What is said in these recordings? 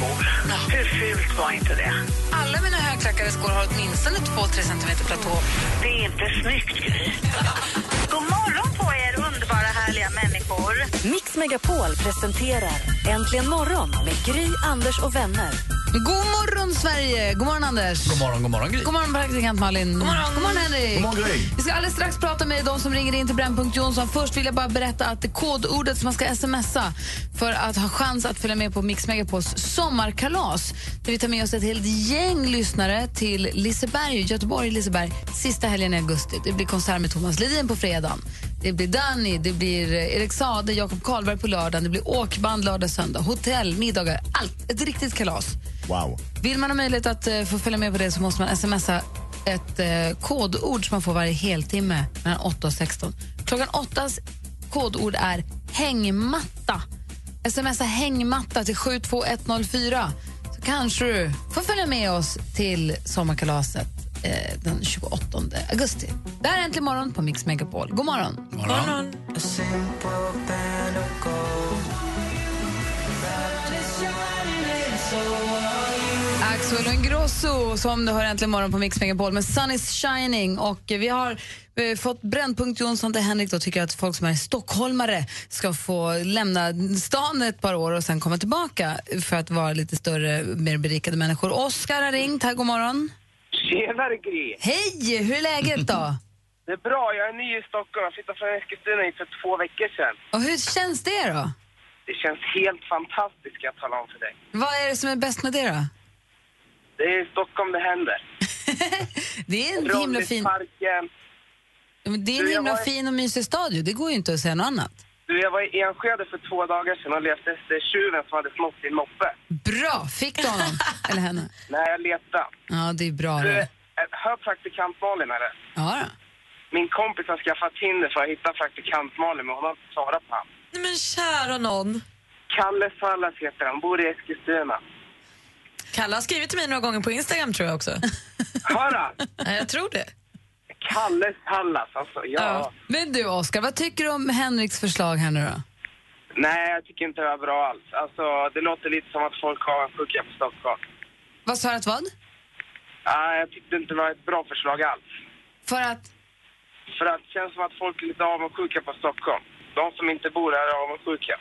platåskor, hur fult var inte det? Alla mina högklackade skor har åtminstone 2-3 centimeter platå. Det är inte snyggt, Gry. God morgon på er, underbara härliga människor. Mix Megapol presenterar Äntligen morgon med Gry, Anders och vänner. God morgon, Sverige! God morgon, Anders. God morgon, god morgon Gry. God morgon, praktikant Malin. God morgon, god morgon Henrik. God morgon, Gry. Vi ska alldeles strax prata med de som ringer in till Brännpunkt Jonsson. Först vill jag bara berätta att det kodordet som man ska smsa för att ha chans att följa med på Mix Megapols sommarkalas där vi tar med oss ett helt gäng lyssnare till Liseberg, Göteborg, Liseberg sista helgen i augusti. Det blir konsert med Thomas Ledin på fredagen. Det blir Danny, det blir Erik Sade, Jakob Karlberg på lördagen, det blir åkband lördag, söndag, hotell, middagar, allt. Ett riktigt kalas. Wow. Vill man ha möjlighet att eh, få följa med på det så måste man smsa ett uh, kodord som man får varje heltimme mellan 8 och 16. Klockan 8 kodord är hängmatta. Smsa hängmatta till 72104 så kanske du får följa med oss till sommarkalaset eh, den 28 augusti. Det här är Äntligen morgon på Mix Megapol. God morgon. morgon. Axel Ingrosso som du hör äntligen morgon på Mix Megapol med Sun is shining. Och vi har eh, fått Brännpunkt Jonsson till Henrik då tycker att folk som är stockholmare ska få lämna stan ett par år och sen komma tillbaka för att vara lite större, mer berikade människor. Oskar har ringt. Här, god morgon. Tjenare Gry! Hej! Hur är läget då? Det är bra, jag är ny i Stockholm. Jag flyttade från Eskilstuna hit för två veckor sedan. Och hur känns det då? Det känns helt fantastiskt, ska jag tala om för dig. Vad är det som är bäst med det då? Det är i Stockholm det händer. det är en himla fin, men det är en himla fin och mysig stad ju. Det går ju inte att säga något annat. Du, jag var i Enskede för två dagar sedan och letade efter tjuven som hade snott din moppe. Bra! Fick du honom? Eller henne? Nej, jag letade. Ja, det är bra Du, det. eh, hör praktikant Malin eller? Ja, då. Min kompis har skaffat Tinder för att hitta praktikant Malin, men hon har inte svarat på honom. Nej, men kära någon. Kalle Sallas heter han, bor i Eskilstuna. Kalle har skrivit till mig några gånger på Instagram tror jag också. Hör han? Ja, jag tror det. Kalle Sallas, alltså. Ja. Ja. Men du, Oskar, vad tycker du om Henriks förslag här nu då? Nej, jag tycker inte det var bra alls. Alltså, det låter lite som att folk har en sjuka på Stockholm. Vad sa du att vad? Nej, jag tyckte inte det var ett bra förslag alls. För att... För att det känns som att folk är lite avundsjuka på Stockholm. De som inte bor här är avundsjuka.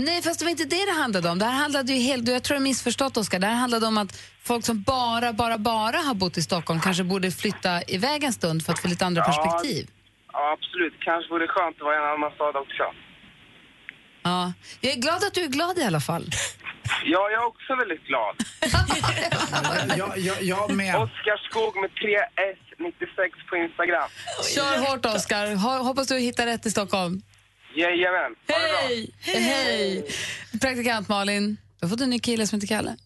Nej, fast det var inte det det handlade om. Det här handlade ju helt... Jag tror du har missförstått, Oskar. Det här handlade om att folk som bara, bara, bara har bott i Stockholm kanske borde flytta iväg en stund för att få lite andra Ja. perspektiv. Ja, absolut. Kanske vore skönt att vara i en annan stad också. Ja. Jag är glad att du är glad i alla fall. Ja, jag är också väldigt glad. Jag, jag, jag med. Oskar Skog med 3S96 på Instagram. Kör hårt, Oskar. Ho- Hoppas du hittar rätt i Stockholm. Jajamän. Ha det bra. Hej! Hej! Praktikant Malin, du har fått en ny kille som heter Kalle.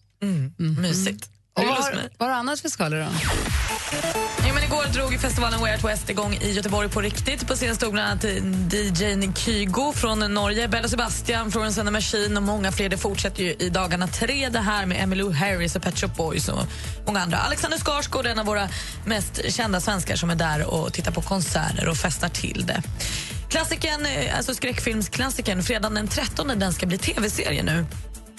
Mysigt. Och vad har, du annat för skvaller då? Ja, men igår drog festivalen Way Out West igång i Göteborg på riktigt. På scen stod bland annat DJ Kygo från Norge, Bella Sebastian, Florence and the Machine och många fler. Det fortsätter ju i dagarna tre det här med Emmylou Harris och Pet Shop Boys och många andra. Alexander Skarsgård är en av våra mest kända svenskar som är där och tittar på konserter och festar till det. Klassiken, eh, alltså skräckfilmsklassikern, fredagen den 13 den ska bli tv-serie nu.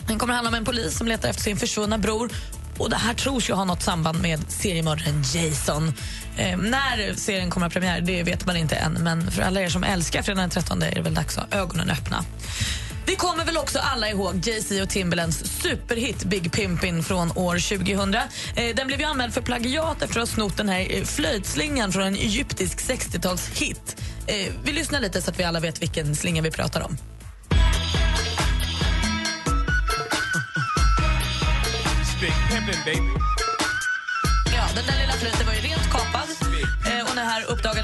Den kommer handla om en polis som letar efter sin försvunna bror. Och Det här tros ju ha något samband med seriemördaren Jason. Eh, när serien kommer att premiär det vet man inte än, men för alla er som älskar fredagen den 13 är det väl dags att ha ögonen öppna. Vi kommer väl också alla ihåg Jay-Z och Timberlands superhit Big Pimpin' från år 2000. Eh, den blev ju anmäld för plagiat efter att ha snott den här eh, flöjtslingan från en egyptisk 60-talshit. Eh, vi lyssnar lite så att vi alla vet vilken slinga vi pratar om. Ja, Den där lilla flöjten var ju rent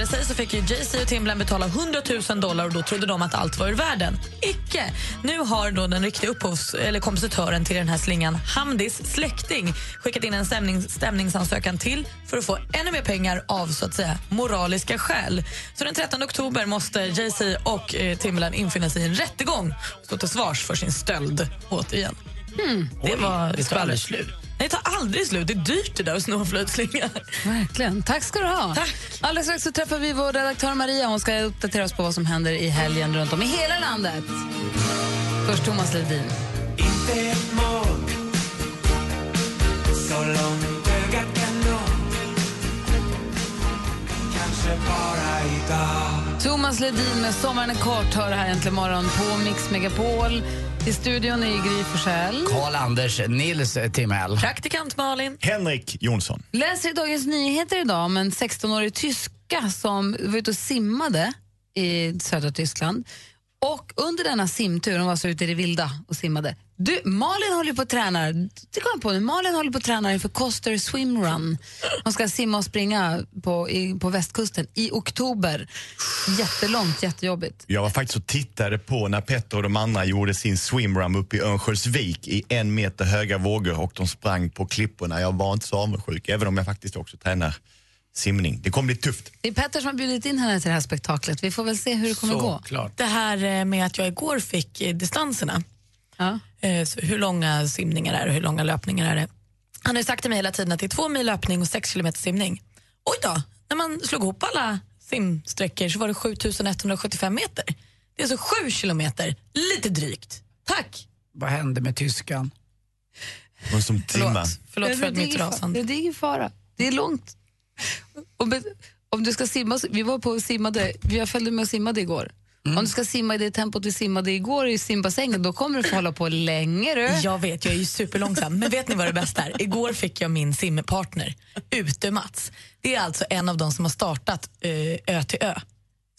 uppdagade sig så fick ju Jay-Z och Timbaland betala 100 000 dollar och då trodde de att allt var ur världen. Icke! Nu har då den riktiga upphovs, eller kompositören till den här slingan, Hamdis släkting, skickat in en stämning, stämningsansökan till för att få ännu mer pengar av så att säga moraliska skäl. Så den 13 oktober måste Jay-Z och eh, Timbaland infinna sig i en rättegång och stå till svars för sin stöld återigen. Det var det det tar aldrig slut. Det är dyrt det där att sno en flöjtslinga. Verkligen. Tack ska du ha. Tack. Alldeles strax så träffar vi vår redaktör Maria. Hon ska uppdatera oss på vad som händer i helgen runt om i hela landet. Först Thomas Ledin. Thomas Ledin med Sommaren är kort hör här äntligen morgon på Mix Megapol. I studion är Gry Forssell. Karl-Anders Nils Timell. Praktikant Malin. Henrik Jonsson. Läser i Dagens Nyheter idag om en 16-årig tyska som var ute och simmade i södra Tyskland. Och under denna simtur, hon var så ute i det vilda och simmade. Du, Malin håller på att träna, det kom jag på nu, Malin håller på att träna inför Coster Swim Run. Hon ska simma och springa på, i, på västkusten i oktober. Jättelångt, jättejobbigt. Jag var faktiskt och tittade på när Petter och de andra gjorde sin swimrun uppe i Örnsköldsvik i en meter höga vågor och de sprang på klipporna. Jag var inte så avundsjuk, även om jag faktiskt också tränar simning. Det kommer bli tufft. Det är Petter som har bjudit in henne till det här spektaklet. Vi får väl se hur det kommer gå. Såklart. Det här eh, med att jag igår fick eh, distanserna. Ja. Eh, hur långa simningar är det och hur långa löpningar är det? Han har ju sagt till mig hela tiden att det är två mil löpning och sex kilometer simning. Oj då, när man slog ihop alla simsträckor så var det 7175 meter. Det är alltså sju kilometer, lite drygt. Tack! Vad hände med tyskan? Och som timmar. Förlåt, Förlåt för det, att är mitt rasande. det är ingen fara. Det är långt. Be- om du ska simma, vi var på och simmade, jag följde med och simmade igår. Mm. Om du ska simma i det tempot vi simmade igår i simbassängen, då kommer du få hålla på länge. Du. Jag vet, jag är ju superlångsam. Men vet ni vad det bästa är? Igår fick jag min simpartner, Ute-Mats. Det är alltså en av de som har startat eh, Ö till Ö,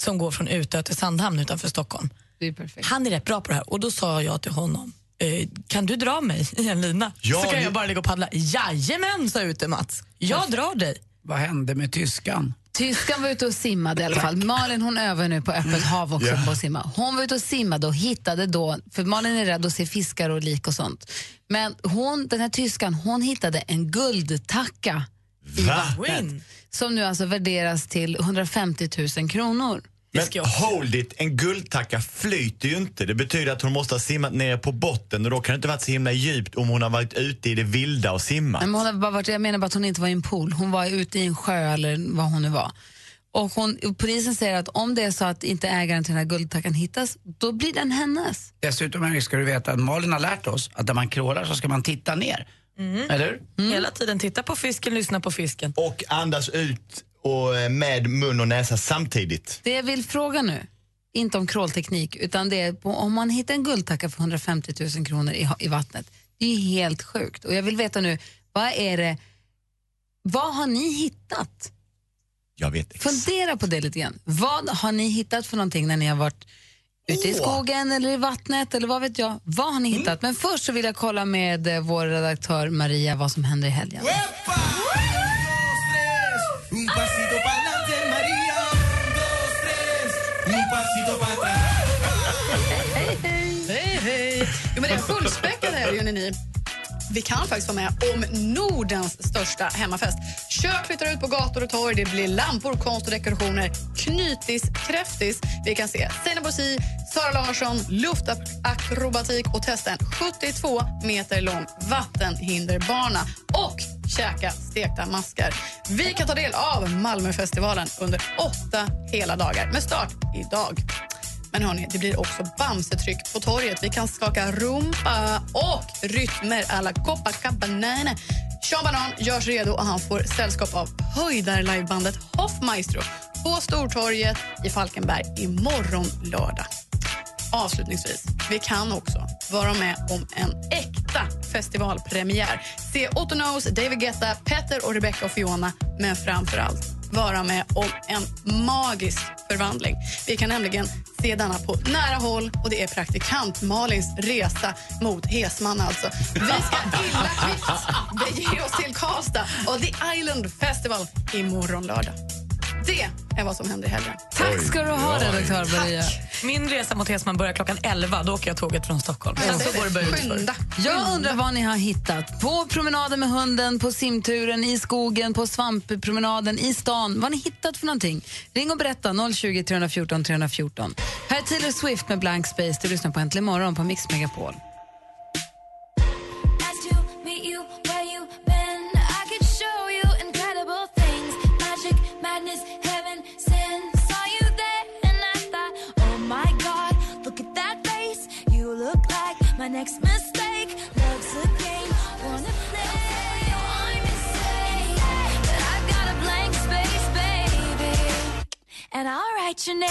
som går från Utö till Sandhamn utanför Stockholm. Det är perfekt. Han är rätt bra på det här och då sa jag till honom eh, kan du dra mig i en lina? Ja, så kan jag bara ligga och paddla. Jajamän, sa Ute-Mats. Jag drar dig. Vad hände med tyskan? Tyskan var ute och simmade i alla fall. Malin hon övar nu på öppet hav också Ja. på att simma. Hon var ute och simmade och hittade då, för Malin är rädd att se fiskar och lik och sånt. Men hon, den här tyskan, hon hittade en guldtacka i Va? vattnet. Win. Som nu alltså värderas till 150 000 kronor. Men hold it, en guldtacka flyter ju inte. Det betyder att hon måste ha simmat ner på botten och då kan det inte varit så himla djupt om hon har varit ute i det vilda och simmat. Men hon har bara varit, jag menar bara att hon inte var i en pool. Hon var ute i en sjö eller vad hon nu var. Och hon, polisen säger att om det är så att inte ägaren till den här guldtackan hittas, då blir den hennes. Dessutom ska du veta att Malin har lärt oss att när man krålar så ska man titta ner. Eller hur? Hela tiden titta på fisken, lyssna på fisken. Och andas ut och eh, med mun och näsa samtidigt. Det jag vill fråga nu, inte om krålteknik, utan det är på, om man hittar en guldtacka för 150 000 kronor i, i vattnet. Det är ju helt sjukt. Och jag vill veta nu, vad är det, vad har ni hittat? Jag vet exakt. Fundera på det lite grann. Vad har ni hittat för någonting när ni har varit ute i skogen eller i vattnet eller vad vet jag? Vad har ni hittat? Men först så vill jag kolla med eh, vår redaktör Maria vad som händer i helgen. Hej, hej! Hej, hej. Jo, men det är fullspäckat här, gör ni. Vi kan faktiskt vara med om Nordens största hemmafest. Kök flyttar ut på gator och torg. Det blir lampor, konst och dekorationer. Knytis, kräftis. Vi kan se Seinabo Bosi, Sara Larsson, luftakrobatik och testa en 72 meter lång vattenhinderbana och käka stekta maskar. Vi kan ta del av Malmöfestivalen under åtta hela dagar med start idag. Men hörni, det blir också bamsetryck på torget. Vi kan skaka rumpa och rytmer alla Copacabana. Sean Banan görs redo och han får sällskap av höjdar-livebandet Hoffmaestro på Stortorget i Falkenberg imorgon lördag. Avslutningsvis, vi kan också vara med om en äkta festivalpremiär. Se Otto Knows, David Guetta, Petter och Rebecca och Fiona men framför allt vara med om en magisk förvandling. Vi kan nämligen se denna på nära håll och det är praktikant Malins resa mot Hesman alltså. Vi ska illa kvickt bege oss till Karlstad och The Island Festival imorgon lördag. Det är vad som händer i helgen. Tack ska du ha, redaktör Maria. Min resa mot Esman börjar klockan 11. Då åker jag tåget från Stockholm. Sen så går det bara utför. Skynda. Jag undrar vad ni har hittat. På promenaden med hunden, på simturen, i skogen, på svamppromenaden, i stan. Vad har ni hittat för någonting? Ring och berätta. 020 314 314. Här är Taylor Swift med Blank Space. Du lyssnar på Äntligen morgon på Mix Megapol.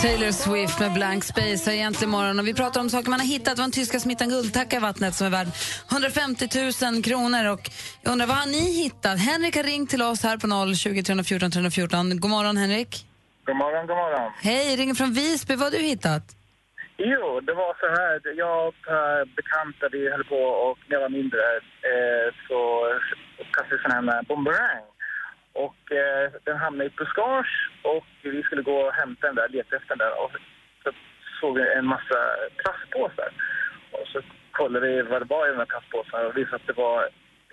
Taylor Swift med Blank Space har egentligen morgon och vi pratar om saker man har hittat. Det var en tyska smittan guldtacka i vattnet som är värd 150 000 kronor. Och jag undrar, vad har ni hittat? Henrik har ringt till oss här på 020 314 314. God morgon Henrik. God morgon, god morgon. Hej, ringer från Visby. Vad har du hittat? Jo, det var så här. Jag och bekanta, vi höll på och när jag var mindre eh, så kastade vi sån här boomerang. Och eh, den hamnade i ett buskage och vi skulle gå och hämta den där, leta efter den där. Och så såg vi en massa plastpåsar. Och så kollade vi vad det var i de här plastpåsarna och visade att det var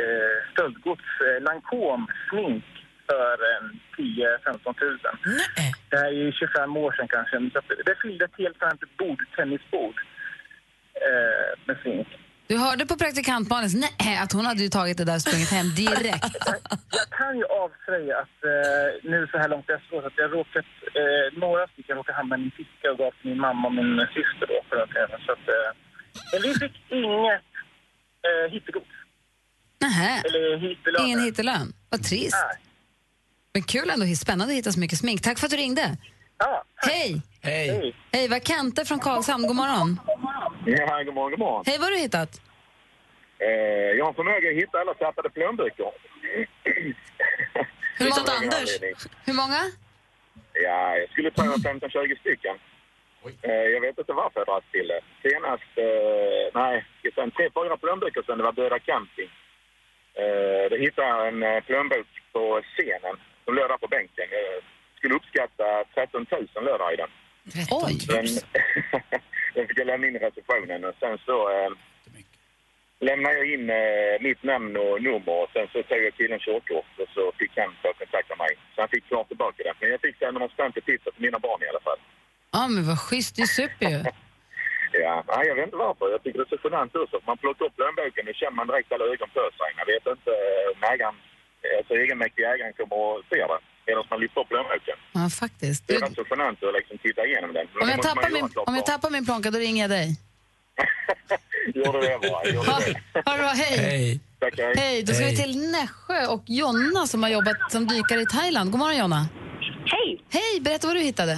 eh, stöldgods, eh, Lancome smink för eh, en 10-15 tusen. Det här är ju 25 år sedan kanske. Så att Det fyllde ett helt annat bord, tennisbord eh, med smink. Du hörde på praktikant Malins nej, att hon hade tagit det där och sprungit hem direkt. Jag kan ju avslöja att eh, nu så här långt efteråt att jag råkat, eh, några stycken råkade hamna i min ficka och gav till min mamma och min syster då för den tiden. Så att, eh, men vi fick inget eh, hittegods. Nähä. Eller hittelön. Ingen hittelön. Vad trist. Nej. Men kul ändå, spännande att hitta så mycket smink. Tack för att du ringde. Ja, Hej! Hej. Hej, vad Kente från Karlshamn. God morgon. Ja, god morgon, god morgon. Hej, vad har du hittat? Eh, jag har förmåga att hitta alla tappade plånböcker. Hur Utan många? Anders? Hur många? Ja, jag skulle tro 15-20 stycken. Eh, jag vet inte varför jag dragit till det. Senast, eh, nej, sen tre, fyra plånböcker sedan det var Böda camping. Eh, då hittade jag en eh, plånbok på scenen som låg där på bänken. Jag skulle uppskatta 13 000 låg där i den. Oj! Den, den fick jag lämna in i receptionen och sen så eh, lämnade jag in eh, mitt namn och nummer och sen så tog jag killens körkort och så fick han ta kontakt med mig. Så han fick klart tillbaka den. Men jag fick sen någon till pizza till mina barn i alla fall. Ja, men vad schysst. Det är super ju. Ja, nej, jag vet inte varför. Jag tycker det är så genant också. Man plockar upp plånboken och känner man direkt alla ögon på sig. Jag vet inte eh, om ägaren, alltså egenmäktiga ägaren kommer och ser det. Medan man lyfter upp plånboken. Ja, faktiskt. Det är rätt så genant att liksom titta igenom den. Om, jag tappar min, om jag bra. tappar min plånka, då ringer jag dig. Gör det bara. Gör Ha, det. ha det bra, hej! Hej. Tack, hej. Hej, då ska vi Hej. till Nässjö och Jonna som har jobbat som dykare i Thailand. God morgon Jonna. Hej! Hej, berätta vad du hittade.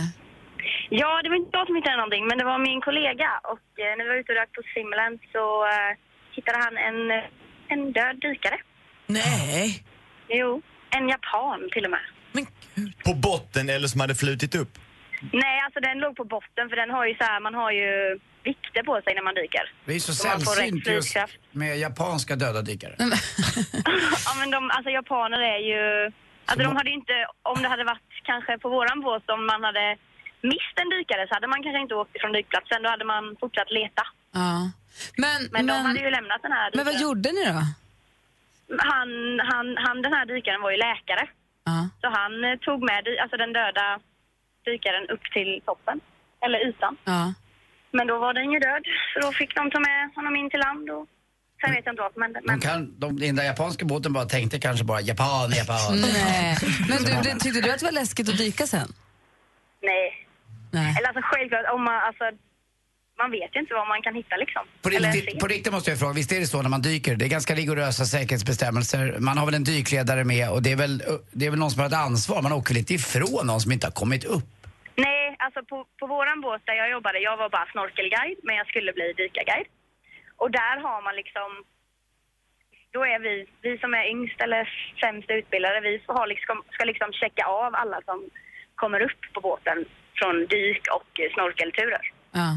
Ja, det var inte jag som hittade någonting, men det var min kollega. Och eh, när vi var ute och dök på Simland så eh, hittade han en, en död dykare. Nej. Jo, en japan till och med. Men gud. På botten eller som hade flutit upp? Nej, alltså den låg på botten för den har ju så här, man har ju vikter på sig när man dyker. Det är så Så sällsynt just med japanska döda dykare. ja, men de, alltså japaner är ju... Alltså de hade ju inte, om det hade varit kanske på våran båt, om man hade mist en dykare så hade man kanske inte åkt ifrån dykplatsen. Då hade man fortsatt leta. Ja. Men, Men, de men, hade ju lämnat den här men vad dykaren. gjorde ni då? Han, han, han, den här dykaren var ju läkare. Ja. Så han eh, tog med alltså den döda dykaren upp till toppen. Eller ytan. Ja. Men då var den ju död. Så då fick de ta med honom in till land. Och sen vet jag inte vad som hände. De Men kan, de, den där japanska båten bara tänkte kanske bara Japan, Japan. Nej. Men du, det, tyckte du att det var läskigt att dyka sen? nej. Nej. Eller alltså självklart, om man, alltså, man vet ju inte vad man kan hitta liksom. På Eller riktigt, på riktigt måste jag fråga, visst är det så när man dyker? Det är ganska rigorösa säkerhetsbestämmelser. Man har väl en dykledare med och det är väl, det är väl någon som har ett ansvar. Man åker väl inte ifrån någon som inte har kommit upp? Nej, alltså på, på våran båt där jag jobbade, jag var bara snorkelguide, men jag skulle bli dykarguide. Och där har man liksom, då är vi, vi som är yngst eller sämst utbildade, vi får ha liksom, ska liksom checka av alla som kommer upp på båten från dyk och snorkelturer. Ja.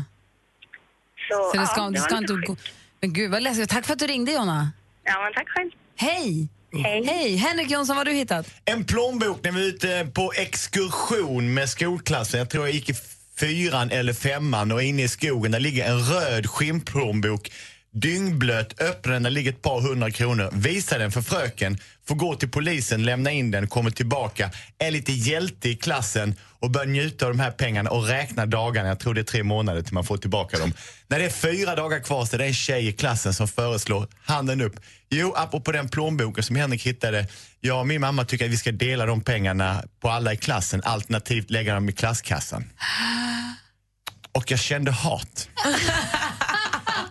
Så, Så det ska, ja, det ska inte gå... Men gud vad läskigt. Tack för att du ringde Jonna. Ja, men tack själv. Hej! Hej. Hej! Henrik Jonsson, vad har du hittat? En plånbok när vi var ute på exkursion med skolklassen. Jag tror jag gick i fyran eller femman och inne i skogen där ligger en röd skinnplånbok. Dyngblöt, öppna den, där ligger ett par hundra kronor. Visa den för fröken, får gå till polisen, lämna in den, kommer tillbaka, är lite hjälte i klassen och börjar njuta av de här pengarna och räkna dagarna. Jag tror det är tre månader till man får tillbaka dem. När det är fyra dagar kvar så är det en tjej i klassen som föreslår handen upp. Jo, apropå den plånboken som Henrik hittade. Jag och min mamma tycker att vi ska dela de pengarna på alla i klassen alternativt lägga dem i klasskassan. Och jag kände hat.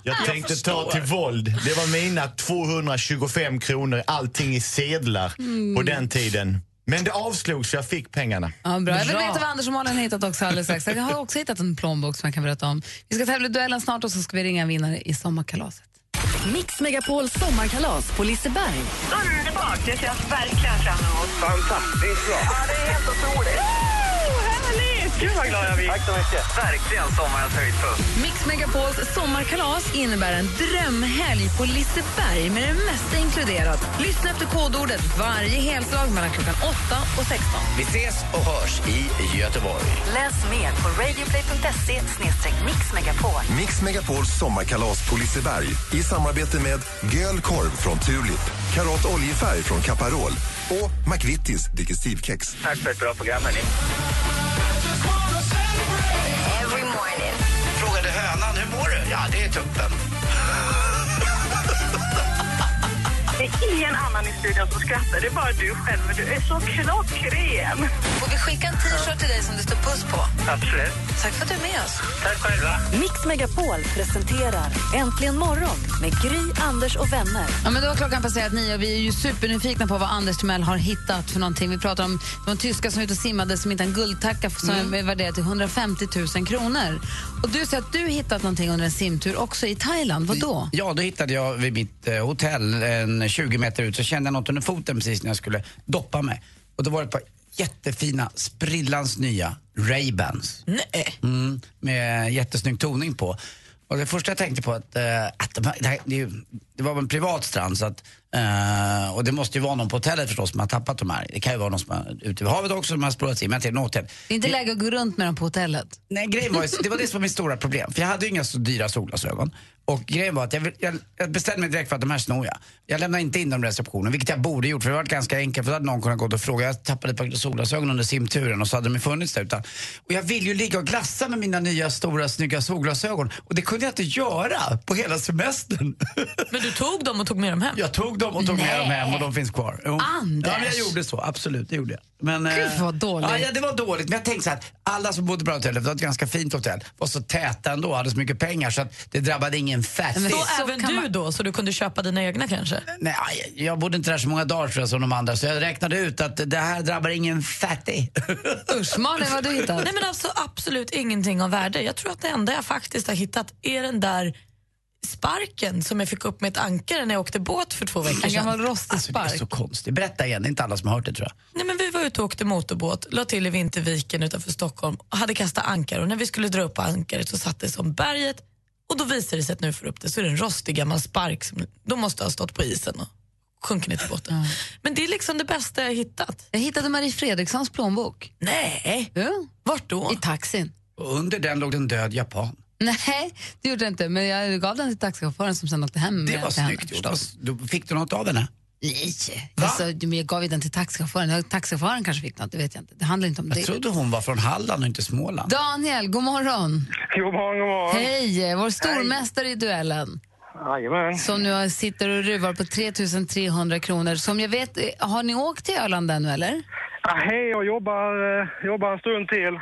Jag tänkte ta till våld. Det var mina 225 kronor, allting i sedlar Mm. på den tiden. Men det avslogs så jag fick pengarna. Ja, bra. Jag vill veta vad Anders och Malin har hittat också alldeles strax. Jag har också hittat en plånbok som jag kan berätta om. Vi ska tävla i duellen snart och så ska vi ringa en vinnare i sommarkalaset. Mix Megapols sommarkalas på Liseberg. Underbart! Det ser jag verkligen fram emot. Fantastiskt bra. Ja, det är helt otroligt. Gud vad glad jag blir. Tack så mycket. Verkligen sommarens höjdpunkt. Mix Megapols sommarkalas innebär en drömhelg på Liseberg med det mesta inkluderat. Lyssna efter kodordet varje helslag mellan klockan 8 och 16. Vi ses och hörs i Göteborg. Läs mer på radioplay.se mixmegapol. Mix Megapols sommarkalas på Liseberg i samarbete med Göl korv från Tulip, Karat oljefärg från Caparol och McVittys digestivkex. Tack för ett bra program, hörni. Ja, det är tuppen. Det är ingen annan i studion som skrattar. Det är bara du själv. Du är så klockren. Får vi skicka en t-shirt till dig som det står puss på? Absolut. Tack för att du är med oss. Tack själva. Mix Megapol presenterar Äntligen morgon med Gry, Anders och vänner. Ja, men då har klockan passerat nio och vi är ju supernyfikna på vad Anders Timell har hittat för någonting. Vi pratar om de tyska som är ute och simmade som hittade en guldtacka som är värderad till 150 000 kronor. Och du säger att du hittat någonting under en simtur också i Thailand. Vad då? Ja, då hittade jag vid mitt eh, hotell en 20 meter ut så kände jag något under foten precis när jag skulle doppa mig. Och då var det ett par jättefina, sprillans nya Ray-Bans. Nej. Mm, med jättesnygg toning på. Och det första jag tänkte på att, eh, att det, här, det, det var en privat strand så att, eh, och det måste ju vara någon på hotellet förstås som har tappat de här. Det kan ju vara någon som har ute vid havet också som har spårat in men till något hotell. Det är inte läge att gå runt med dem på hotellet. Nej, grejen var, ju- det var det som var mitt stora problem. För jag hade ju inga så dyra solglasögon. Och grejen var att jag, jag, jag bestämde mig direkt för att de här snor jag. Jag lämnade inte in dem i receptionen, vilket jag borde gjort för det var ganska enkelt. För då hade någon kunnat gå och fråga. Jag tappade ett par solglasögon under simturen och så hade de funnits där. Utan, och jag vill ju ligga och glassa med mina nya stora snygga solglasögon. Och det kunde jag inte göra på hela semestern. Men du tog dem och tog med dem hem? Jag tog dem och tog med dem hem och de finns kvar. Jo. Anders! Ja, men jag gjorde så. Absolut, det gjorde jag. Men, Gud, eh, vad dåligt. Ja, ja, det var dåligt. Men jag tänkte så här, att alla som bodde på hotellet, det var ett ganska fint hotell, var så täta ändå, hade så mycket pengar så att det drabbade ingen fattig. Så Så även du man- då, så du kunde köpa dina egna kanske? Nej, jag bodde inte där så många dagar tror jag, som de andra, så jag räknade ut att det här drabbar ingen fattig. Usch, Malin, vad har du hittat? Nej men alltså absolut ingenting av värde. Jag tror att det enda jag faktiskt har hittat är den där sparken som jag fick upp med ett ankare när jag åkte båt för två veckor En sedan. gammal rostig Alltså, det är spark. så konstigt. Berätta igen, det är inte alla som har hört det tror jag. Nej, men vi var ute och åkte motorbåt, la till i Vinterviken utanför Stockholm och hade kastat ankar. Och när vi skulle dra upp ankaret så satt det som berget och då visade det sig att nu får upp det så är det en rostig gammal spark som då måste ha stått på isen och sjunkit ner till båten. Men det är liksom det bästa jag har hittat. Jag hittade Marie Fredrikssons plånbok. Nej, Ja. vart då? I taxin. Och under den låg en död japan. Nej, det gjorde jag inte. Men jag gav den till taxichauffören som sen åkte hem Det med var till henne, snyggt gjort. fick du något av henne? Nej, alltså, jag gav ju den till taxichauffören. Taxichauffören kanske fick något, det vet jag inte. Det handlar inte om Jag det. trodde hon var från Halland och inte Småland. Daniel, god morgon. God morgon, god morgon. Hej, vår stormästare i duellen. Jajamän. Som nu sitter och ruvar på 3 300 kronor. Som jag vet, har ni åkt till Öland ännu eller? Ah, hej, jag jobbar, eh, jobbar en stund till.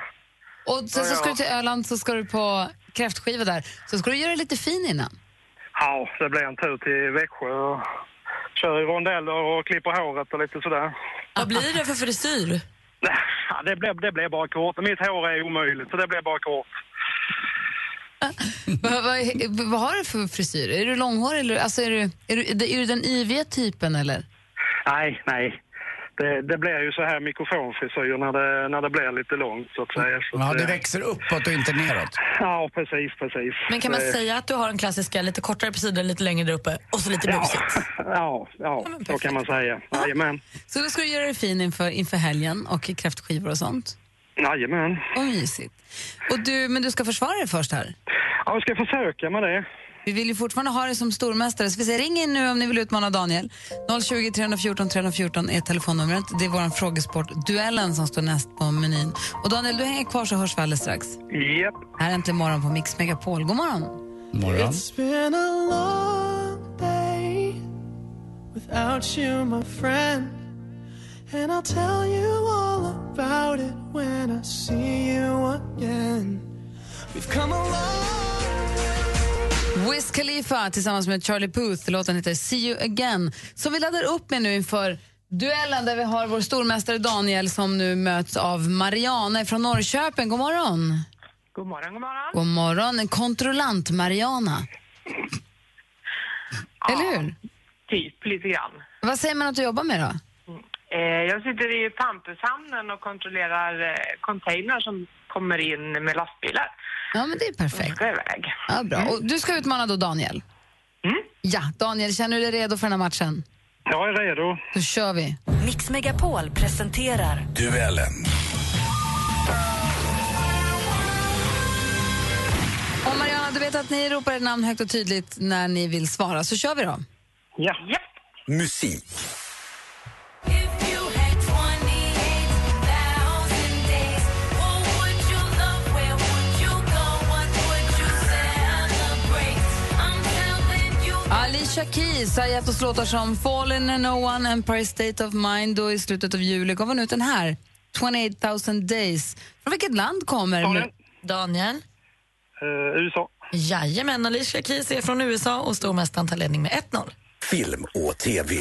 Och sen så ska du till Öland, så ska du på kräftskiva där. Så ska du göra lite fin innan. Ja, det blir en tur till Växjö och kör i rondeller och klipper håret och lite sådär. Vad blir det för frisyr? Ja, det blir, det blir bara kort. Mitt hår är omöjligt, så det blir bara kort. vad, vad, vad har du för frisyr? Är du långhårig eller alltså är du, är du, är du den yviga typen eller? Nej, nej. Det, det blir ju så här mikrofonfrisyr när det, när det blir lite långt så att säga. Så Ja, det växer uppåt och inte neråt. Ja, precis, precis. Men kan man säga att du har den klassiska lite kortare på sidan, lite längre där uppe och så lite busigt? Ja, ja, så kan man säga. Jajamän. Så då ska du göra dig fin inför, inför helgen och kräftskivor och sånt. Jajamän. Vad mysigt. Och du, men du ska försvara dig först här. Ja, jag ska försöka med det. Vi vill ju fortfarande ha dig som stormästare, så vi säger ring in nu om ni vill utmana Daniel. 020 314 314 är telefonnumret. Det är vår frågesport, duellen, som står näst på menyn. Och Daniel, du hänger kvar så hörs vi alldeles strax. Japp. Här är Äntligen morgon på Mix Megapol. God morgon. Morgon. It's been a long day without you, my friend. And I'll tell you all Khalifa tillsammans med Charlie Puth. Låten heter See you again. Som vi laddar upp med nu inför duellen där vi har vår stormästare Daniel som nu möts av Mariana från Norrköping. God morgon. God morgon, god morgon. God morgon. En kontrollant Mariana. Eller hur? Typ, lite grann. Vad säger man att du jobbar med då? Eh, jag sitter i Pampushamnen och kontrollerar eh, containrar som kommer in med lastbilar. Ja, men det är perfekt. Ska iväg. Ja, bra. Och du ska utmana då Daniel? Ja, Daniel, känner du dig redo för den här matchen? Jag är redo. Då kör vi. Mix Megapol presenterar Duellen. Och Mariana, du vet att ni ropar ert namn högt och tydligt när ni vill svara, så kör vi då. Ja. Musik. Alicia Keys har gett oss låtar som Fallen and No One, Empire State of Mind och i slutet av juli gav hon ut den här, 28 000 Days. Från vilket land kommer... Daniel. Daniel? Eh, USA. Jajamän, Alicia Keys är från USA och stormästaren tar ledning med 1-0. Film och TV.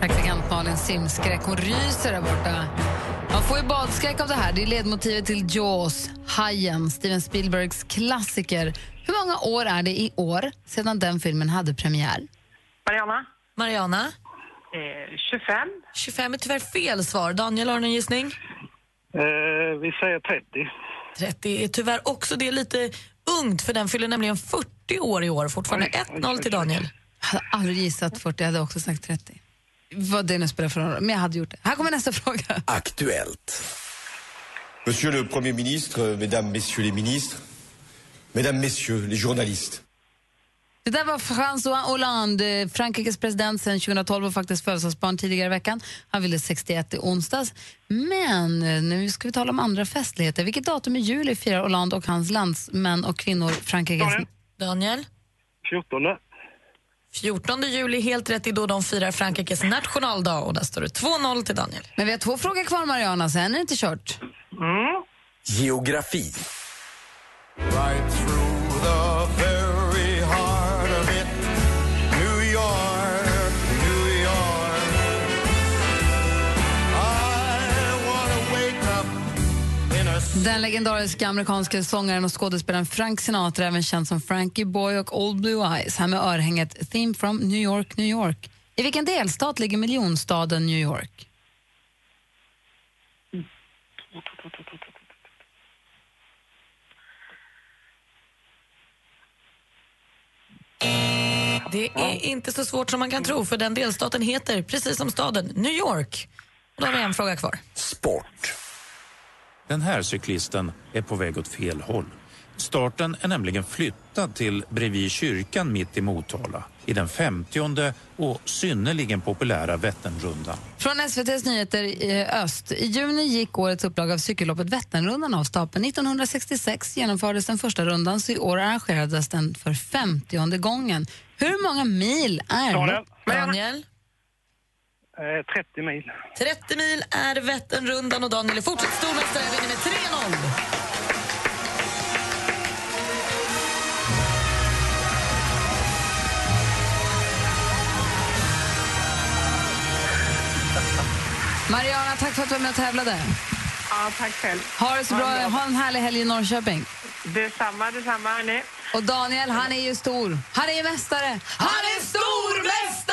Praktikant Malin simskräck. Hon ryser där borta. Man får ju badskräck av det här. Det är ledmotivet till Jaws, Hajen, Steven Spielbergs klassiker. Hur många år är det i år sedan den filmen hade premiär? Mariana? Mariana? Eh, 25. 25 är tyvärr fel svar. Daniel, har du någon gissning? Eh, vi säger 30. 30 är tyvärr också det är lite ungt för den fyller nämligen 40 år i år. Fortfarande 1-0 till Daniel. Jag hade aldrig gissat 40, jag hade också sagt 30. Vad det nu spelar för roll, men jag hade gjort det. Här kommer nästa fråga. Aktuellt. Monsieur le Premier ministre, Mesdames, Messieurs les ministres, Mesdames, Messieurs les journalistes. Det där var François Hollande, Frankrikes president sedan 2012 och faktiskt födelsedagsbarn tidigare i veckan. Han ville 61 i onsdags. Men eh, nu ska vi tala om andra festligheter. Vilket datum i juli firar Hollande och hans landsmän och kvinnor Frankrikes... Daniel. Daniel? 14. 14 juli, helt rätt, är då de firar Frankrikes nationaldag och där står det 2-0 till Daniel. Men vi har två frågor kvar, Mariana, sen är det inte kört. Geografi. Right Den legendariska amerikanska sångaren och skådespelaren Frank Sinatra, även känd som Frankie Boy och Old Blue Eyes, här med örhänget Theme from New York, New York. I vilken delstat ligger miljonstaden New York? Det är inte så svårt som man kan tro för den delstaten heter, precis som staden, New York. Och då har vi en fråga kvar. Sport. Den här cyklisten är på väg åt fel håll. Starten är nämligen flyttad till bredvid kyrkan mitt i Motala i den 50 och synnerligen populära Vätternrundan. Från SVTs Nyheter i Öst. I juni gick årets upplaga av cykelloppet Vätternrundan av stapeln. 1966 genomfördes den första rundan, så i år arrangerades den för 50 gången. Hur många mil är Daniel. Daniel? Eh, 30 mil. 30 mil är Vätternrundan och Daniel är fortsatt stormästare, vinner med 3-0. Mariana, tack för att du var med och tävlade. Ja, tack själv. Ha det så bra. Ha en härlig helg i Norrköping. Detsamma, detsamma hörni. Och Daniel, han är ju stor. Han är ju mästare. Han är stormästare!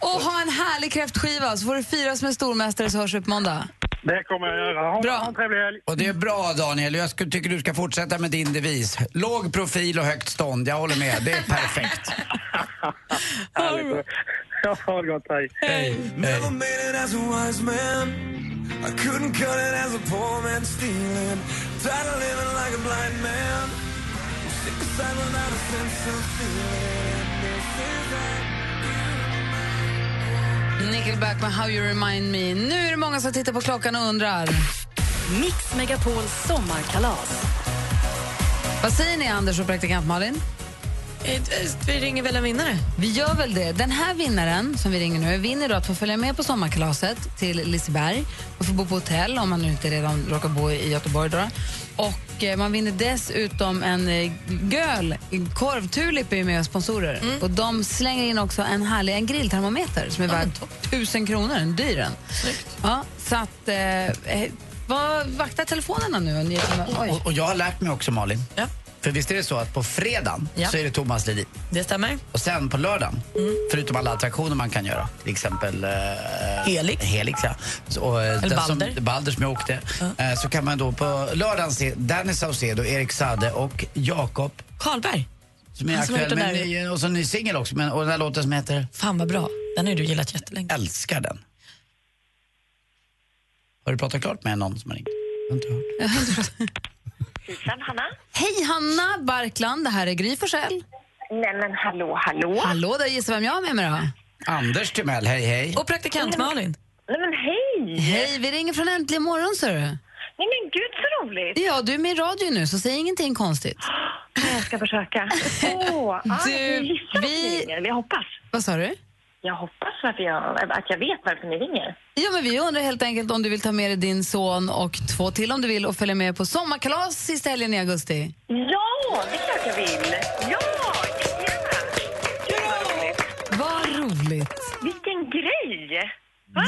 Och ha en härlig kräftskiva så får du fira som en stormästare så hörs vi på måndag. Det kommer jag göra. Ha, Bra. ha en trevlig helg. Och det är bra Daniel, jag skulle, tycker du ska fortsätta med din devis. Låg profil och högt stånd, jag håller med. Det är perfekt. Härligt. Ja, ha det gott. Hej. Hej. Man. I couldn't cut it as a poor man stealing. Tired of living like a blind man. Sick aside without a sense of feeling. Nickelback med How You Remind Me. Nu är det många som tittar på klockan och undrar. Mix Megapols sommarkalas. Vad säger ni, Anders och praktikant Malin? Eh, Vi ringer väl en vinnare? Vi gör väl det. Den här vinnaren som vi ringer nu vinner då att få följa med på sommarkalaset till Liseberg. Man får bo på hotell om man nu inte redan råkar bo i Göteborg. Då. Och eh, man vinner dessutom en eh, göl. Korvtulip är med och sponsorer. Och de slänger in också en härlig en grilltermometer som är värd tusen kronor. En dyr en. Ja, så att... Eh, eh, vad, vakta telefonerna nu. och. Och, och jag har lärt mig också Malin. För visst är det så att på fredagen Ja. så är det Thomas Ledin. Det stämmer. Och sen på lördagen, förutom alla attraktioner man kan göra, till exempel eh, Helix. Helix ja. Så, och, eh, Eller den som- Balder. Balder som jag åkte. Eh, så kan man då på lördagen se Danny Saucedo, Erik Sade och Jakob Karlberg. som är Han som har aktuell gjort med den en där- ny, och så en ny singel också. Men, och den här låten som heter? Fan vad bra. Den har ju du gillat jättelänge. Älskar den. Har du pratat klart med någon som har ringt? Jag har inte hört. Hejsan, Hanna. Hej, Hanna Barkland. Det här är Gry Forssell. Nej men hallå, hallå. Hallå där, gissa vem jag har med mig då? Anders Timell, hej hej. Och praktikant Malin. Nej men hej! Hej, vi ringer från Äntligen morgon, ser du. Nej men gud så roligt. Ja, du är med i radio nu, så säg ingenting konstigt. Jag ska försöka. Åh, ah, Du, vi- ringer. Jag hoppas. Vad sa du? Jag hoppas varför jag, att jag vet varför ni ringer. Ja, men vi undrar helt enkelt om du vill ta med dig din son och två till om du vill och följa med på sommarkalas sista helgen i augusti. Ja, det är klart jag vill. Ja, jättegärna. Vad roligt. Vad roligt! Vilken grej! Va?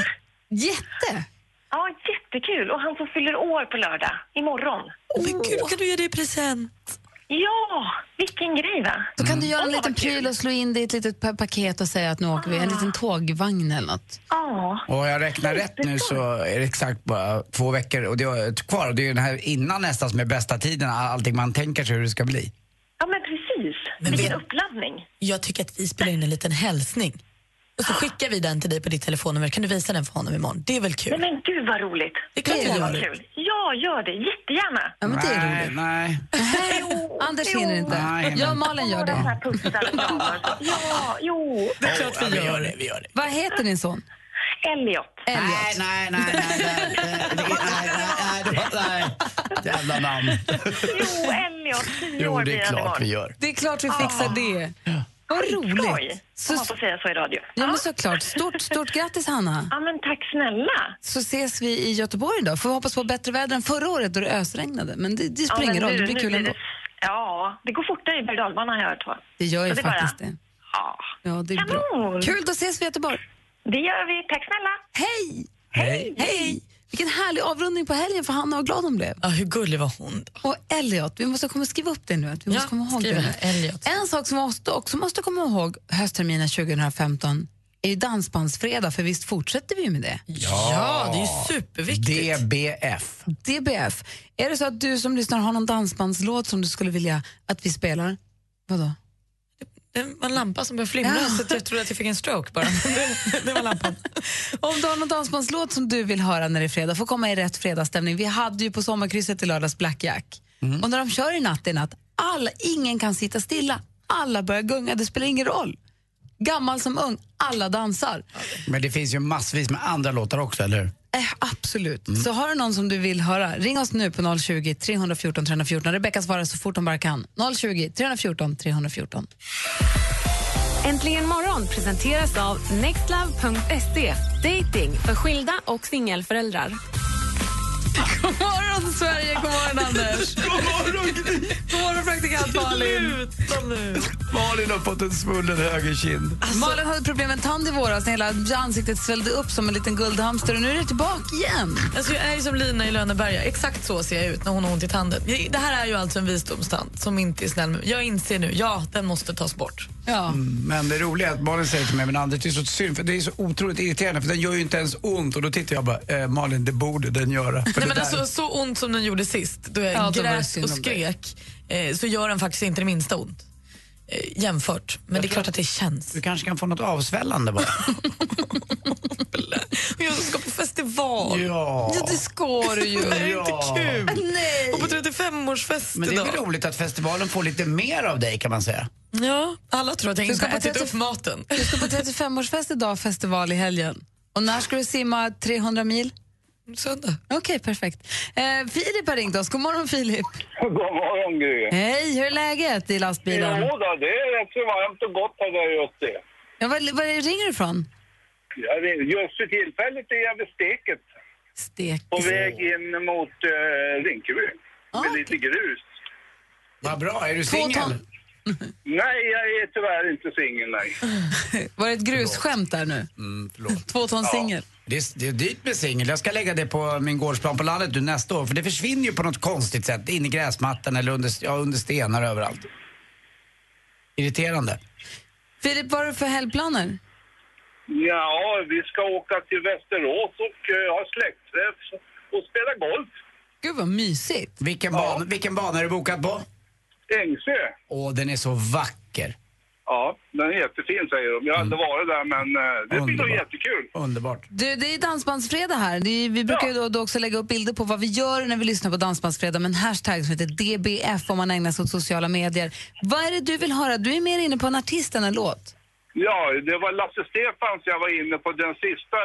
Jätte! Ja, jättekul. Och han som fyller år på lördag, imorgon. Men gud, kan du ge det i present? Ja, vilken grej va? Då kan du göra en liten pryl och slå in det i ett litet pa- paket och säga att nu åker vi. En liten tågvagn eller något. Ja. Och jag räknar rätt nu så är det exakt bara två veckor och det är kvar. Och det är ju den här innan nästan som är bästa tiden, allting man tänker sig hur det ska bli. Ja, men precis. Men Vilken vi- uppladdning. Jag tycker att vi spelar in en liten hälsning. Och så skickar vi den till dig på ditt telefonnummer. Kan du visa den för honom imorgon? Det är väl kul? Nej, men gud vad roligt! Det kan vara kul. Ja, gör det. Jättegärna. Ja, men det är nej, roligt. Nej, nej. Anders hinner inte. Nej. Jag och Malin gör det. Ja, jo. Det är klart vi gör det. Vad heter din son? Elliot. Elliot. Nej, nej, nej. nej, nej, nej, Jävla namn. Jo, Elliot. Jo, det är klart vi gör. Det är klart vi fixar det. Vad roligt. Skoj. Så, man får säga så i radio. ja, men såklart. Stort, stort grattis, Hanna. Ja, men tack snälla. Så ses vi i Göteborg då. Får vi hoppas på bättre väder än förra året då det ösregnade. Men det, det Ja, spelar men ingen roll, det blir kul ändå. det- Ja, det går fortare i berg har jag hört. va? Det gör ju det är bara- faktiskt det. Ja, Ja, det är bra. Kanon. Kul, då ses vi i Göteborg. det gör vi. Tack snälla. Hej! Hej. Hej! Vilken härlig avrundning på helgen för Hanna, vad glad hon blev. Ja, hur gullig var hon? då? Och Elliot, vi måste komma och skriva upp det nu. Att vi Ja, måste komma ihåg det. Elliot. En sak som vi måste, också måste komma ihåg höstterminen 2015 är ju Dansbandsfredag, för visst fortsätter vi med det? Ja, det är ju superviktigt. DBF. DBF. Är det så att du som lyssnar har någon dansbandslåt som du skulle vilja att vi spelar? Vadå? Det var en lampa som började flimra Ja. så att jag trodde att jag fick en stroke bara. Det, var lampan. Om du har någon dansbandslåt som du vill höra när det är fredag, får komma i rätt fredagsstämning. Vi hade ju på sommarkrysset i lördags Blackjack. Och när de kör i natt i natt, alla, ingen kan sitta stilla. Alla börjar gunga, det spelar ingen roll. Gammal som ung, alla dansar. Men det finns ju massvis med andra låtar också, eller hur? Eh, absolut. Så har du någon som du vill höra, ring oss nu på 020 314 314. Rebecka svarar så fort hon bara kan. 020 314 314. Äntligen morgon presenteras av nextlove.se. Dating för skilda och singelföräldrar. God morgon Sverige! God morgon, Anders! God morgon, God morgon, praktikant Malin! Sluta nu. Malin har fått en svullen högerkind. Malin hade problem med en tand i våras när hela ansiktet svällde upp som en liten guldhamster och nu är det tillbaka igen. Alltså, jag är ju som Lina i Lönneberga. Exakt så ser jag ut när hon har ont i tanden. Det här är ju alltså en visdomstand som inte är snäll med Jag inser nu, ja, den måste tas bort. Ja. Mm, Men det roliga är att Malin säger till mig, men Anders det är så synd för det är så otroligt irriterande för den gör ju inte ens ont och då tittar jag bara, eh, Malin det borde den göra. För Nej, det men där- alltså, så ont som den gjorde sist, då jag Ja, grät och skrek, eh, så gör den faktiskt inte det minsta ont. Eh, jämfört. Men det är klart att det känns. Du kanske kan få något avsvällande bara. Jag ska på festival. Ja. Ja, det ska du ju. Det är Ja. inte kul. Nej. Och på 35-årsfest Men det är väl roligt att festivalen får lite mer av dig kan man säga. Ja, alla tror att jag Du inte ska har på ätit 30 upp maten. Du ska på 35-årsfest idag, festival i helgen. Och när ska du simma 300 mil? Söndag. Okej, perfekt. Eh, Filip har ringt oss. God morgon, Filip. God morgon, Gry. Hej, hur är läget i lastbilen? Jo då, det är rätt så varmt och gott här där just det. Ja, var, var ringer du ifrån? Just för tillfället är jag vid steket. Stek. På väg in mot uh, Rinkeby. Med lite grus. Vad bra, är du singel? Nej, jag är tyvärr inte singel, nej. Var det ett grusskämt där nu? Mm, förlåt. Två ton singel. Det är, det är dyrt med singel. Jag ska lägga det på min gårdsplan på landet nu nästa år för det försvinner ju på något konstigt sätt in i gräsmattan eller under, ja, under stenar överallt. Irriterande. Filip, vad har du för helgplaner? Ja, vi ska åka till Västerås och uh, ha släktträff och spela golf. Gud vad mysigt. Vilken, ban, vilken bana är du bokat på? Ängsö. Åh, den är så vacker. Ja, den är jättefin säger de. Jag har aldrig varit där men eh, det blir nog jättekul. Underbart. Du, det är dansbandsfredag här. Är, vi brukar ju då, då också lägga upp bilder på vad vi gör när vi lyssnar på dansbandsfredag med en hashtag som heter DBF om man ägnar sig åt sociala medier. Vad är det du vill höra? Du är mer inne på en artist än en låt. Ja, det var Lasse Stefans jag var inne på, den sista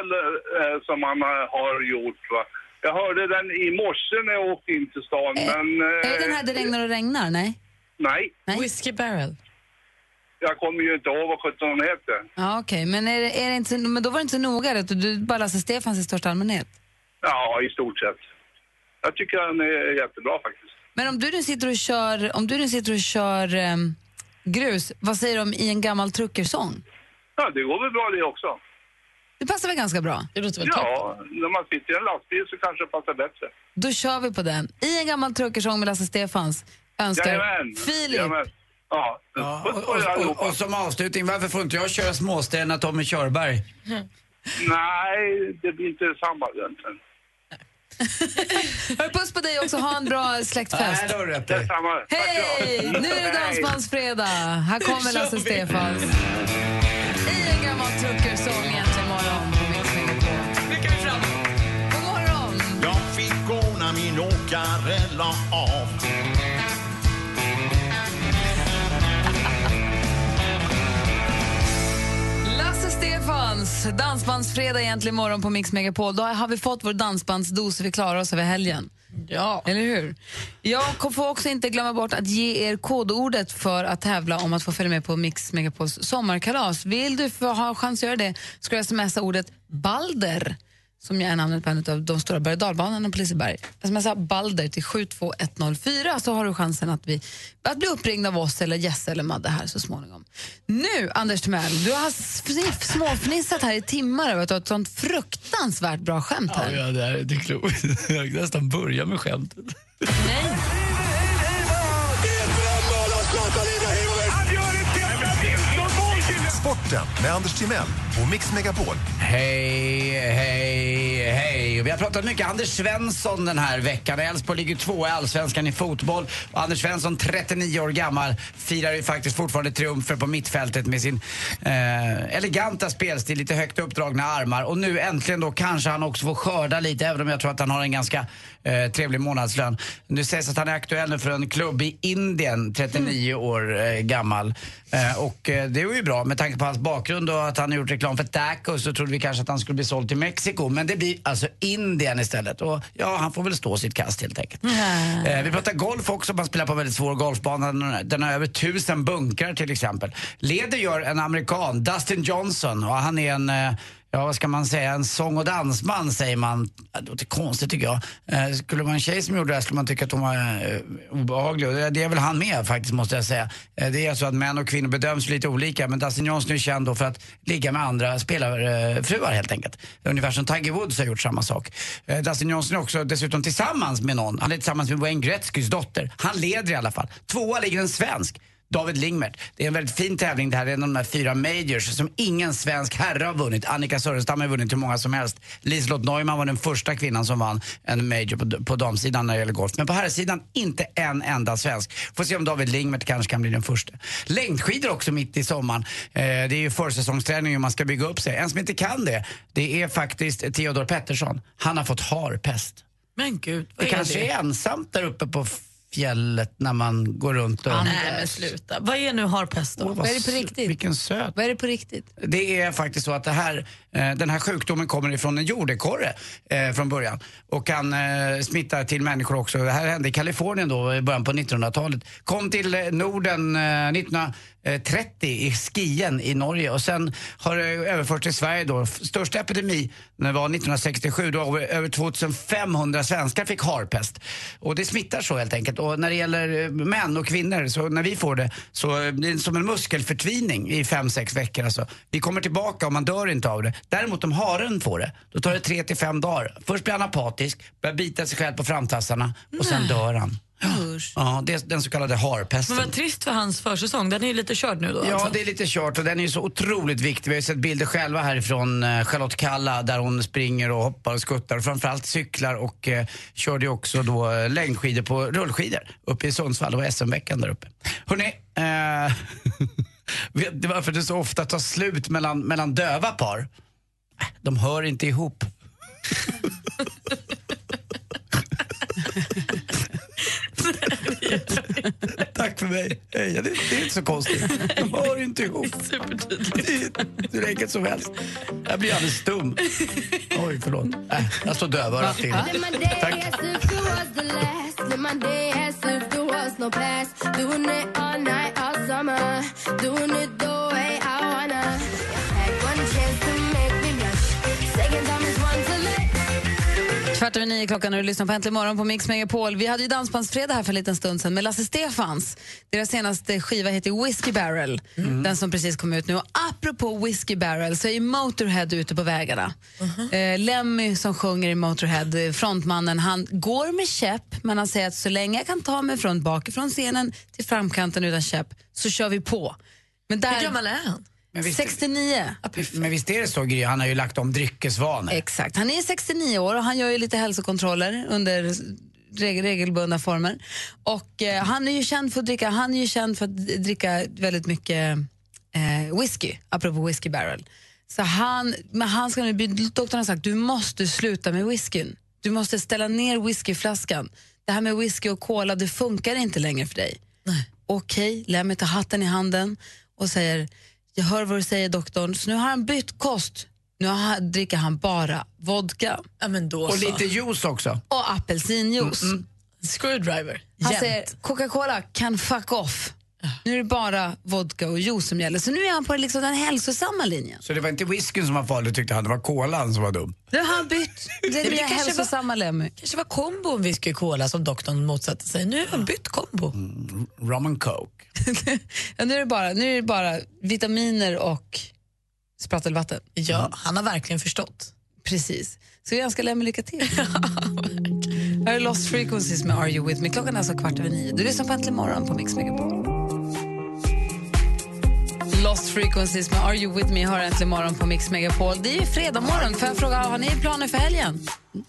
eh, som han eh, har gjort. Va? Jag hörde den i morse när jag åkte in till stan, men... Är det Eh, den här Det regnar och regnar? Nej? nej, Whiskey Barrel. Jag kommer ju inte ihåg vad sjutton den heter. Ja, okej. Men, är det, är det inte, så- men då var det inte så noga rätt? Du bara Lasse Stefans i största allmänhet? Ja, i stort sett. Jag tycker den är jättebra faktiskt. Men om du nu sitter och kör, om du nu sitter och kör ehm, grus, vad säger du om i en gammal truckersång? Ja, det går väl bra det också. Det passar väl ganska bra? Det låter väl Ja, när man sitter i en lastbil så kanske det passar bättre. Då kör vi på den. I en gammal truckersång med Lasse Stefans önskar Jajamän. Filip. Jajamän. Ja, Ja, och, och, och, och som avslutning, varför får inte jag köra småstäderna Tommy Körberg? Nej, det blir inte samma egentligen. Hör, Puss på dig också, ha en bra släktfest. Nej, det rätt Hej! Nu är det. Dansbandsfredag. Här kommer Lasse Stefans. I en gammal truckersång egentligen morgon på Mix Megapol. God morgon! Jag fick när min åkare la av Stefans, Dansbandsfredag egentligen morgon på Mix Megapol. Då har vi fått vår dansbandsdos så vi klarar oss över helgen. Ja. Eller hur? Jag får också inte glömma bort att ge er kodordet för att tävla om att få följa med på Mix Megapols sommarkalas. Vill du få ha chans att göra det ska du smsa ordet Balder som är namnet på en av de stora berg och på Liseberg. Smsa Balder till 72104 så har du chansen att, vi, att bli uppringd av oss eller Jesse eller Madde här så småningom. Nu, Anders Timell, du har sniff- småfnissat här i timmar över att du har ett sånt fruktansvärt bra skämt här. Ja, det är, det är klokt. Jag kan nästan börja med skämtet. Sporten med Anders Timell och Mix Megapol. Hej, hej, hej. Vi har pratat mycket Anders Svensson den här veckan. Elfsborg ligger två i Allsvenskan i fotboll. Och Anders Svensson, 39 år gammal, firar ju faktiskt fortfarande triumfer på mittfältet med sin eh, eleganta spelstil, lite högt uppdragna armar. Och nu äntligen då kanske han också får skörda lite, även om jag tror att han har en ganska eh, trevlig månadslön. Nu sägs att han är aktuell nu för en klubb i Indien, 39 år eh, gammal. Eh, och eh, det är ju bra med tanke på hans bakgrund och att han har gjort reklam för tacos så trodde vi kanske att han skulle bli såld till Mexiko. Men det blir alltså Indien istället. Och ja, han får väl stå sitt kast helt enkelt. Eh, vi pratar golf också, man spelar på en väldigt svår golfbana. Den- Den har över tusen bunkrar till exempel. Leder gör en amerikan, Dustin Johnson, och han är en, eh, ja vad ska man säga, en sång och dansman säger man. Det låter konstigt tycker jag. Eh, skulle man en tjej som gjorde det här skulle man tycka att hon var eh, obehaglig. Och det, det är väl han med faktiskt måste jag säga. Eh, det är så att män och kvinnor bedöms lite olika men Dustin Johnson är känd då för att ligga med andra spelarfruar helt enkelt. Ungefär som Tiger Woods har gjort samma sak. Eh, Dustin Johnson är också dessutom tillsammans med någon. Han är tillsammans med Wayne Gretzkys dotter. Han leder i alla fall. Tvåa ligger en svensk. David Lingmert. Det är en väldigt fin tävling det här. Det är en av de här fyra majors som ingen svensk herre har vunnit. Annika Sörenstam har vunnit hur många som helst. Liselott Neumann var den första kvinnan som vann en major på, på damsidan när det gäller golf. Men på herrsidan inte en enda svensk. Får se om David Lingmert kanske kan bli den första. Längdskidor också mitt i sommaren. Eh, det är ju försäsongsträning hur man ska bygga upp sig. En som inte kan det, det är faktiskt Theodor Pettersson. Han har fått harpest. Men gud, Det vad är kanske det? är ensamt där uppe på fjället när man går runt och... Nej men sluta. Vad är nu harpest då? Åh, vad Vad är det på riktigt? Vilken söt. Vad är det på riktigt? Det är faktiskt så att det här, Eh, den här sjukdomen kommer ifrån en jordekorre eh, från början och kan eh, smitta till människor också. Det här hände i Kalifornien då i början på 1900-talet. Kom till eh, Norden eh, 1930 i Skien i Norge och sen har det överförts till Sverige då. Största epidemi var 1967 då över, över 2500 svenskar fick harpest. Och det smittar så helt enkelt. Och när det gäller eh, män och kvinnor, så när vi får det så blir det är som en muskelförtvining i 5-6 veckor. Alltså. Vi kommer tillbaka och man dör inte av det. Däremot om haren får det, då tar det 3 till 5 dagar. Först blir han apatisk, börjar bita sig själv på framtassarna och sen Nej. dör han. Ja, det är den så kallade harpesten. Men vad trist för hans försäsong. Den är ju lite körd nu då. Ja, alltså. det är lite kört och den är ju så otroligt viktig. Vi har ju sett bilder själva härifrån eh, Charlotte Kalla där hon springer och hoppar och skuttar och framförallt cyklar och eh, körde ju också då eh, längdskidor på rullskidor uppe i Sundsvall. Det var SM-veckan där uppe. Hörrni, eh, vet ni varför det så ofta tar slut mellan, mellan döva par? Äh, De hör inte ihop. Tack för mig. Hej, det, det är inte så konstigt. De hör inte ihop. Det är hur enkelt som helst. Jag blir alldeles stum. Oj, förlåt. Äh, jag står dövörat till. Tack. Kvart över nio klockan och du lyssnar på Äntligen morgon på Mix Megapol. Vi hade ju Dansbandsfredag här för en liten stund sedan med Lasse Stefans. Deras senaste skiva heter Whiskey Barrel, den som precis kom ut nu. Och apropå Whiskey Barrel så är Motorhead ute på vägarna. Eh, Lemmy som sjunger i Motorhead, eh, frontmannen, han går med käpp men han säger att så länge jag kan ta mig från bakifrån scenen till framkanten utan käpp så kör vi på. Men där, Hur gammal är han? Men visst- 69. Men visst är det så, Gry? Han har ju lagt om dryckesvanor. Exakt. Han är 69 år och han gör ju lite hälsokontroller under reg- regelbundna former. Och eh, han är ju känd för att dricka, han är ju känd för att dricka väldigt mycket eh, whisky, apropå whisky barrel. Så han, men han ska nu, doktorn har sagt du måste sluta med whiskyn. Du måste ställa ner whiskyflaskan. Det här med whisky och cola, det funkar inte längre för dig. Okej, Lemmy tar hatten i handen och säger jag hör vad du säger doktorn, så nu har han bytt kost. Nu han, dricker han bara vodka. Ja, men då Och så. lite juice också. Och apelsinjuice. Screwdriver. Han Jämt. säger Coca-Cola kan fuck off. Nu är det bara vodka och juice som gäller. Så nu är han på liksom den hälsosamma linjen. Så det var inte whiskyn som var farlig tyckte han, det var kolan som var dum. Nu har han bytt. Det är det det kanske hälsosamma Lemmy. kanske var kombon whisky och cola som doktorn motsatte sig. Nu har han bytt kombo. Rum and coke. Ja, nu, är det bara, nu är det bara vitaminer och sprattelvatten. Ja, han har verkligen förstått. Precis. Så jag önskar Lemmy lycka till. Här är Lost Frequencies med Are You With Me. Klockan är alltså kvart över nio. Du lyssnar på Äntligen morgon på Mix Megapol. Lost Frequencies med Are You With Me har Äntligen morgon på Mix Megapol. Det är ju fredag morgon. Får jag fråga, har ni planer för helgen?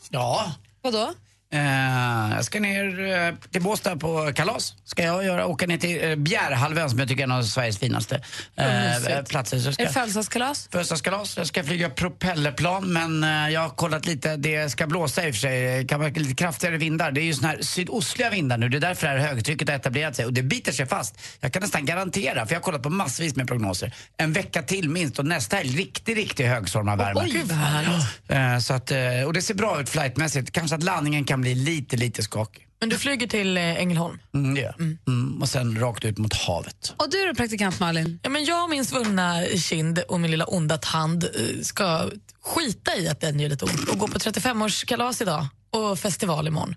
Ja. Vadå? Eh, jag ska ner eh, till Båstad på kalas. Ska jag göra, åka ner till uh, Bjärhalvön som jag tycker är en av Sveriges finaste eh, platser. Så ska Är det födelsedagskalas? Födelsedagskalas. Jag ska flyga propellerplan men eh, jag har kollat lite. Det ska blåsa i och för sig. Det kan vara lite kraftigare vindar. Det är ju såna här sydostliga vindar nu. Det är därför det här högtrycket har etablerat sig och det biter sig fast. Jag kan nästan garantera, för jag har kollat på massvis med prognoser, en vecka till minst och nästa helg riktig, riktig högstormarvärme. Oj, vad härligt. Eh, Så att, eh, och det ser bra ut flightmässigt. Kanske att landningen kan bli lite, lite skakig. Men du flyger till eh, Ängelholm? Mm, det gör jag. mm. Och sen rakt ut mot havet. Och du då, praktikant Malin? Ja, men jag och min svullna kind och min lilla onda tand eh, ska skita i att den gör lite ont och gå på 35-årskalas idag och festival imorgon.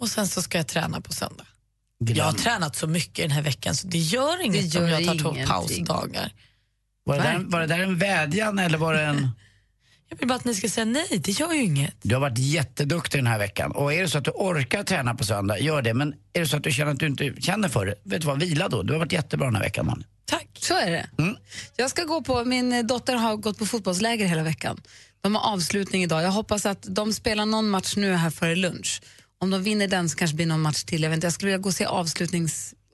Och sen så ska jag träna på söndag. Jag har tränat så mycket den här veckan så det gör inget gör om jag tar två pausdagar. Var det, där, var det där en vädjan eller var det en... Jag vill bara att ni ska säga nej, det gör ju inget. Du har varit jätteduktig den här veckan. Och är det så att du orkar träna på söndag, gör det. Men är det så att du känner att du inte känner för det, vet du vad, vila då. Du har varit jättebra den här veckan, man. Så är det. Mm. Jag ska gå på, min dotter har gått på fotbollsläger hela veckan. De har avslutning idag. Jag hoppas att de spelar någon match nu här före lunch. Om de vinner den så kanske det blir någon match till. Jag, vet inte, jag skulle vilja gå och se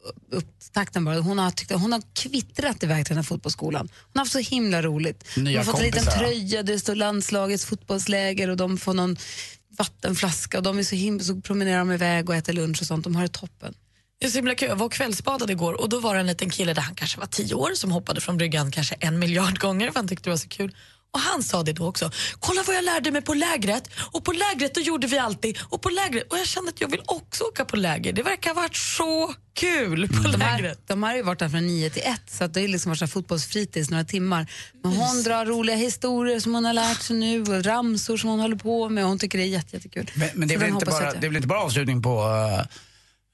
avslutningsupptakten bara. Hon har, tyckt, hon har kvittrat iväg till den här fotbollsskolan. Hon har haft så himla roligt. Nya hon har fått en liten kompisar. tröja där det står landslagets fotbollsläger och de får någon vattenflaska och de är så himla, så promenerar de iväg och äter lunch och sånt. De har det toppen. Det är så himla kul. Jag var och kvällsbadade igår och då var det en liten kille där han kanske var tio år som hoppade från bryggan kanske en miljard gånger för han tyckte det var så kul. Och han sa det då också. Kolla vad jag lärde mig på lägret. Och på lägret då gjorde vi alltid. Och på lägret. Och jag kände att jag vill också åka på läger. Det verkar ha varit så kul på här, lägret. de har ju varit där från 9 till 1 så att det ju liksom varit så fotbollsfritids några timmar. Men hon drar roliga historier som hon har lärt sig nu och ramsor som hon håller på med och hon tycker det är jätte, jättekul. Men, men det, är väl inte bara, jag- det är väl inte bara avslutning på,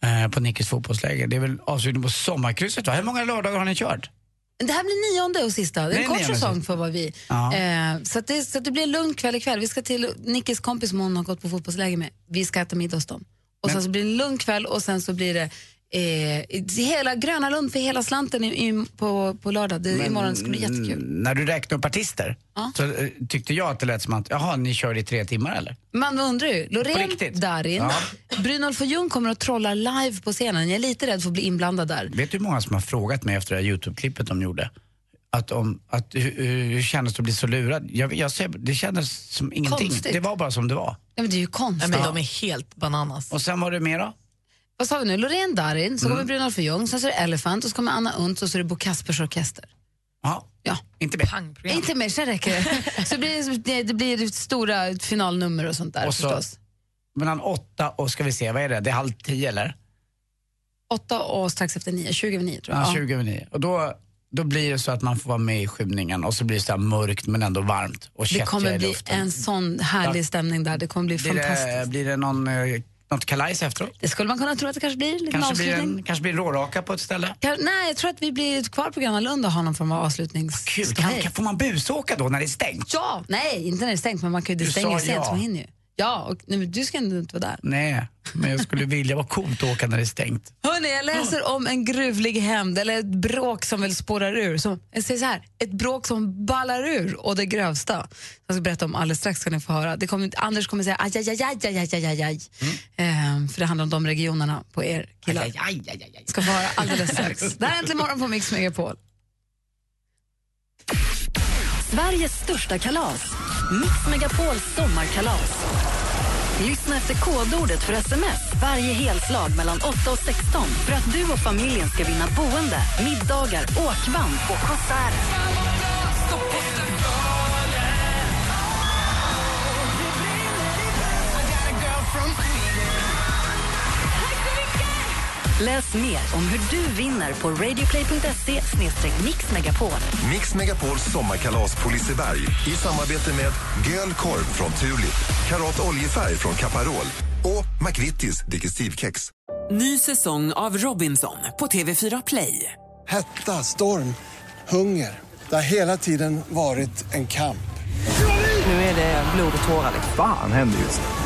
uh, på Nickes fotbollsläger. Det är väl avslutning på sommarkrysset, va? Hur många lördagar har ni kört? Det här blir nionde och sista. Det är en kort nionde säsong för vad vi... Ja. Eh, så, att det, så att det blir en lugn kväll ikväll. Vi ska till Nickes kompis som hon har gått på fotbollsläger med. Vi ska äta middag hos dem. Och sen så blir det en lugn kväll och sen så blir det eh, hela Gröna Lund för hela slanten i, i, på, på lördag. Det, Men, imorgon ska bli jättekul. När du räknade upp artister så eh, tyckte jag att det lät som att, jaha, ni kör i tre timmar eller? Man undrar ju. Loreen? Darin, Ja. Brynolf och Ljung kommer att trolla live på scenen. Jag är lite rädd för att bli inblandad där. Vet du hur många som har frågat mig efter det här Youtube-klippet de gjorde? Att om, att, hur, hur kändes det att bli så lurad? Jag, jag ser, det kändes som ingenting. Konstigt. Det var bara som det var. Ja, men det är ju konstigt. Nej, men de är helt bananas. Och sen var det mer då? Vad sa vi nu? Loreen Darin, så Mm. kommer Brynolf och Ljung, sen så är det Elephant och så kommer Anna Unt och så är det Bo Kaspers Orkester. Ja. Ja. Inte mer. Inte mer, sen räcker det. så blir det, det blir stora finalnummer och sånt där Och så förstås. mellan åtta och, ska vi se, vad är det? Det är halv tio eller? Åtta och strax efter nio, 20 över nio tror jag. Ja, 20 över nio. Och då, då blir det så att man får vara med i skymningen och så blir det så här mörkt men ändå varmt och Det kommer bli en sån härlig Ja. stämning där. Det kommer bli Blir fantastiskt. det, blir det någon, eh, något kalajs efteråt? Det skulle man kunna tro att det kanske blir. Kanske blir, en, kanske blir råraka på ett ställe? Kan, nej, jag tror att vi blir kvar på Gröna Lund och har någon form av avslutnings... Kul, kan, kan, får man busåka då när det är stängt? Ja, nej, inte när det är stängt, men man kan ju, det stänger sent ja. så man hinner ju. Ja, och, nej, men du ska ändå inte vara där. Nej, men jag skulle vilja vara coolt att åka när det är stängt. Hörrni, jag läser om en gruvlig hämnd, eller ett bråk som väl spårar ur. Som, jag säger så här, ett bråk som ballar ur och det grövsta. Jag ska berätta om alldeles strax ska ni få höra. Det kommer, Anders kommer säga aj, aj, aj, aj, aj, aj, aj, aj. Ehm, för det handlar om de regionerna på er killar. Aj, aj, aj, aj, aj. Ska få höra alldeles strax. Det här är Äntligen morgon på Mix Megapol. Sveriges största kalas. Mix Megapols sommarkalas. Lyssna efter kodordet för sms varje helslag mellan 8 och 16 för att du och familjen ska vinna boende, middagar, åkband och konserter. Läs mer om hur du vinner på radioplay.se mixmegapol. Mix Megapols sommarkalas på Liseberg i samarbete med Göl Korv från Tulip, Karat Oljefärg från Caparol och McVittys Digestivkex. Ny säsong av Robinson på TV4 Play. Hetta, storm, hunger. Det har hela tiden varit en kamp. Nu är det blod och tårar. Fan händer just nu.